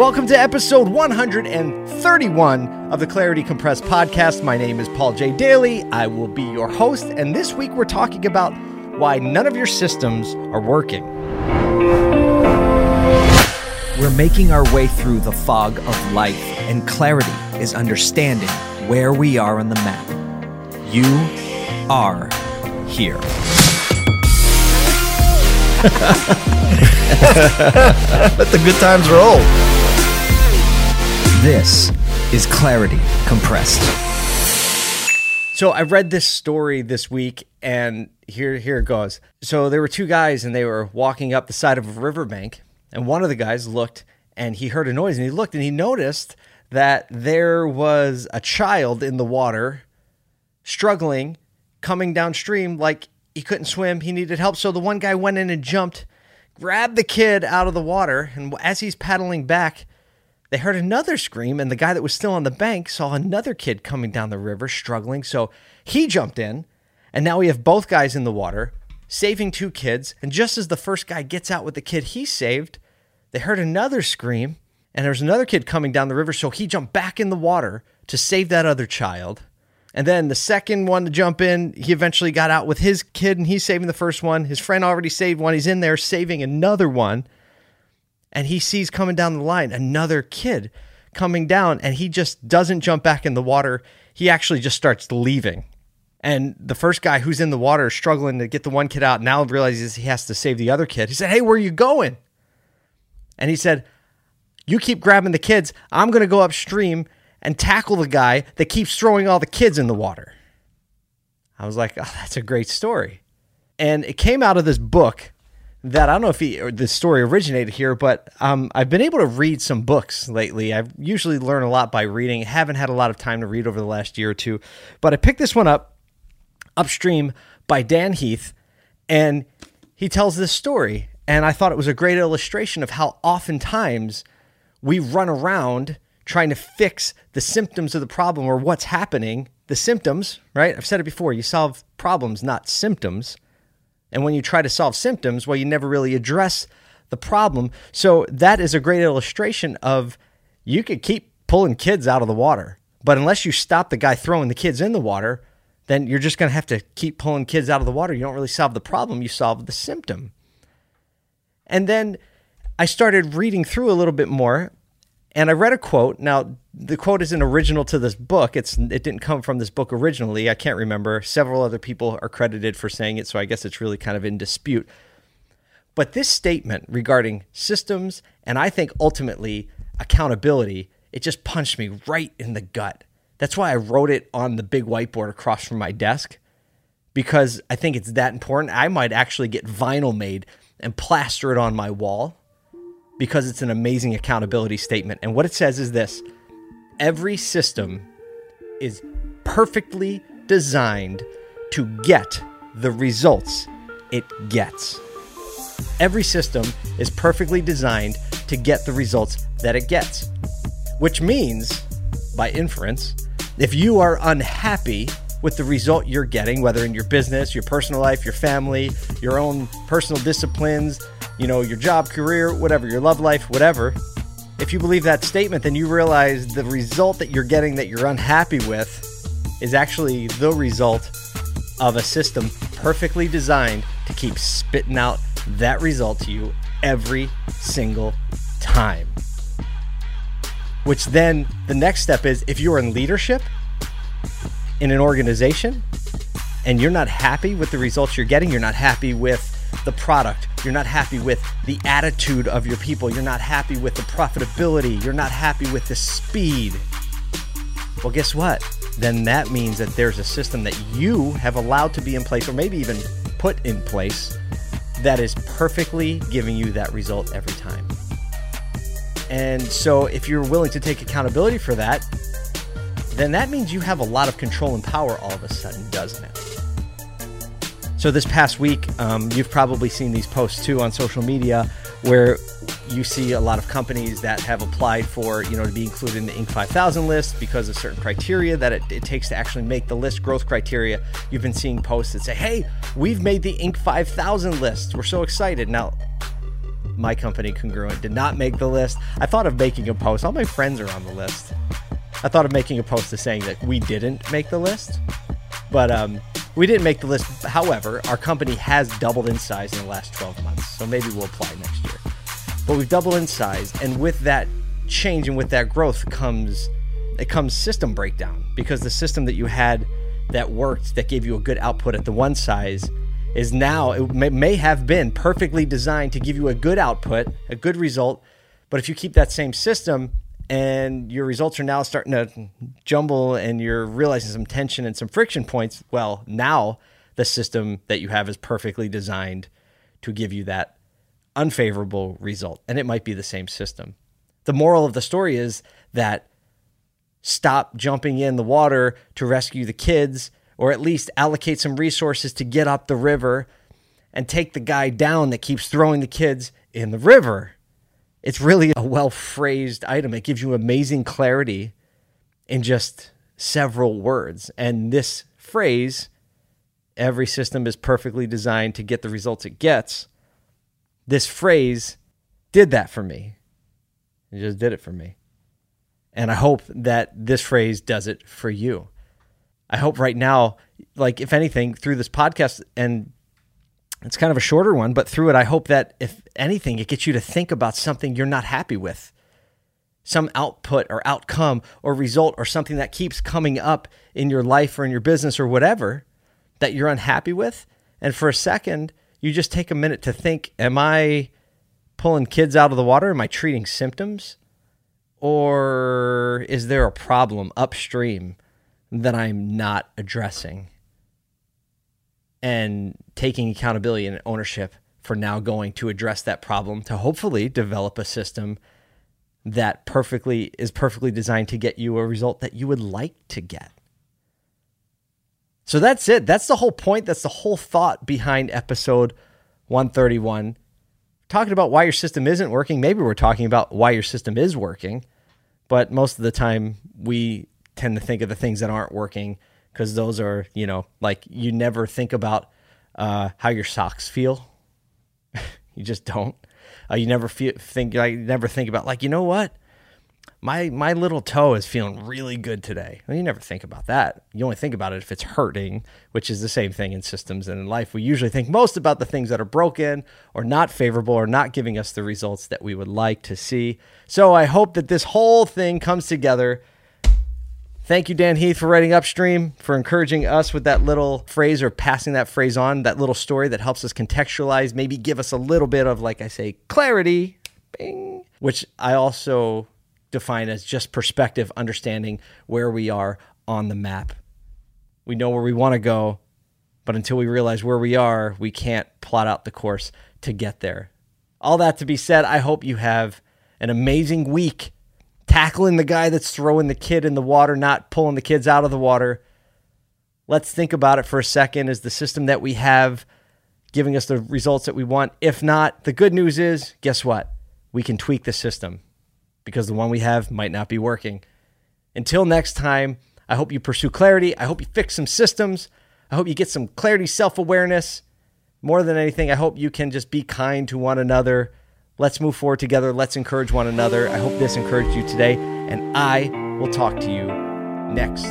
Welcome to episode 131 of the Clarity Compressed podcast. My name is Paul J. Daly. I will be your host, and this week we're talking about why none of your systems are working. We're making our way through the fog of life, and clarity is understanding where we are on the map. You are here. Let the good times roll. This is Clarity Compressed. So I read this story this week, and here here it goes. So there were two guys, and they were walking up the side of a riverbank, and one of the guys looked, and he heard a noise, and he looked, and he noticed that there was a child in the water, struggling, coming downstream, like he couldn't swim, he needed help. So the one guy went in and jumped, grabbed the kid out of the water, and as he's paddling back, they heard another scream, and the guy that was still on the bank saw another kid coming down the river struggling. So he jumped in, and now we have both guys in the water, saving two kids. And just as the first guy gets out with the kid he saved, they heard another scream, and there's another kid coming down the river. So he jumped back in the water to save that other child. And then the second one to jump in, he eventually got out with his kid, and he's saving the first one. His friend already saved one. He's in there saving another one and he sees coming down the line another kid coming down and he just doesn't jump back in the water. He actually just starts leaving. And the first guy who's in the water struggling to get the one kid out now realizes he has to save the other kid. He said hey where are you going? And he said you keep grabbing the kids. I'm going to go upstream and tackle the guy that keeps throwing all the kids in the water. I was like oh, that's a great story. And it came out of this book that I don't know if he, or the story originated here, but um, I've been able to read some books lately. I usually learn a lot by reading. Haven't had a lot of time to read over the last year or two, but I picked this one up, Upstream by Dan Heath, and he tells this story. And I thought it was a great illustration of how oftentimes we run around trying to fix the symptoms of the problem or what's happening. The symptoms, right? I've said it before. You solve problems, not symptoms. And when you try to solve symptoms, well, you never really address the problem. So that is a great illustration of you could keep pulling kids out of the water, but unless you stop the guy throwing the kids in the water, then you're just going to have to keep pulling kids out of the water. You don't really solve the problem, you solve the symptom. And then I started reading through a little bit more and I read a quote. Now, the quote isn't original to this book. It's it didn't come from this book originally. I can't remember. Several other people are credited for saying it, so I guess it's really kind of in dispute. But this statement regarding systems and I think ultimately accountability, it just punched me right in the gut. That's why I wrote it on the big whiteboard across from my desk because I think it's that important. I might actually get vinyl made and plaster it on my wall because it's an amazing accountability statement. And what it says is this every system is perfectly designed to get the results it gets. Every system is perfectly designed to get the results that it gets, which means, by inference, if you are unhappy with the result you're getting, whether in your business, your personal life, your family, your own personal disciplines, you know, your job, career, whatever, your love life, whatever, if you believe that statement, then you realize the result that you're getting that you're unhappy with is actually the result of a system perfectly designed to keep spitting out that result to you every single time. Which then the next step is if you're in leadership in an organization and you're not happy with the results you're getting, you're not happy with the product, you're not happy with the attitude of your people, you're not happy with the profitability, you're not happy with the speed. Well, guess what? Then that means that there's a system that you have allowed to be in place, or maybe even put in place, that is perfectly giving you that result every time. And so, if you're willing to take accountability for that, then that means you have a lot of control and power all of a sudden, doesn't it? So this past week, um, you've probably seen these posts too on social media, where you see a lot of companies that have applied for, you know, to be included in the Inc. 5000 list because of certain criteria that it, it takes to actually make the list, growth criteria. You've been seeing posts that say, "Hey, we've made the Inc. 5000 list. We're so excited!" Now, my company, Congruent, did not make the list. I thought of making a post. All my friends are on the list. I thought of making a post to saying that we didn't make the list, but um, we didn't make the list. However, our company has doubled in size in the last 12 months, so maybe we'll apply next year. But we've doubled in size, and with that change and with that growth comes it comes system breakdown because the system that you had that worked that gave you a good output at the one size is now it may, may have been perfectly designed to give you a good output, a good result. But if you keep that same system and your results are now starting to jumble and you're realizing some tension and some friction points, well, now the system that you have is perfectly designed to give you that unfavorable result. And it might be the same system. The moral of the story is that stop jumping in the water to rescue the kids or at least allocate some resources to get up the river and take the guy down that keeps throwing the kids in the river. It's really a well phrased item. It gives you amazing clarity in just several words. And this phrase, every system is perfectly designed to get the results it gets. This phrase did that for me. It just did it for me. And I hope that this phrase does it for you. I hope right now, like if anything, through this podcast, and it's kind of a shorter one, but through it, I hope that if anything, it gets you to think about something you're not happy with, some output or outcome or result or something that keeps coming up in your life or in your business or whatever that you're unhappy with. And for a second, you just take a minute to think, am I pulling kids out of the water? Am I treating symptoms? Or is there a problem upstream that I'm not addressing and taking accountability and ownership for now going to address that problem to hopefully develop a system that perfectly is perfectly designed to get you a result that you would like to get. So that's it. That's the whole point. That's the whole thought behind episode 131. Talking about why your system isn't working. Maybe we're talking about why your system is working, but most of the time we tend to think of the things that aren't working because those are, you know, like you never think about uh, how your socks feel. you just don't. Uh, you never feel, think like never think about like you know what my my little toe is feeling really good today. Well, you never think about that. You only think about it if it's hurting, which is the same thing in systems and in life. We usually think most about the things that are broken or not favorable or not giving us the results that we would like to see. So I hope that this whole thing comes together Thank you, Dan Heath, for writing Upstream, for encouraging us with that little phrase or passing that phrase on, that little story that helps us contextualize, maybe give us a little bit of, like I say, clarity, bing, which I also define as just perspective, understanding where we are on the map. We know where we want to go, but until we realize where we are, we can't plot out the course to get there. All that to be said, I hope you have an amazing week tackling the guy that's throwing the kid in the water, not pulling the kids out of the water. Let's think about it for a second. Is the system that we have giving us the results that we want? If not, the good news is guess what? We can tweak the system because the one we have might not be working. Until next time, I hope you pursue clarity. I hope you fix some systems. I hope you get some clarity, self awareness. More than anything, I hope you can just be kind to one another Let's move forward together. Let's encourage one another. I hope this encouraged you today, and I will talk to you next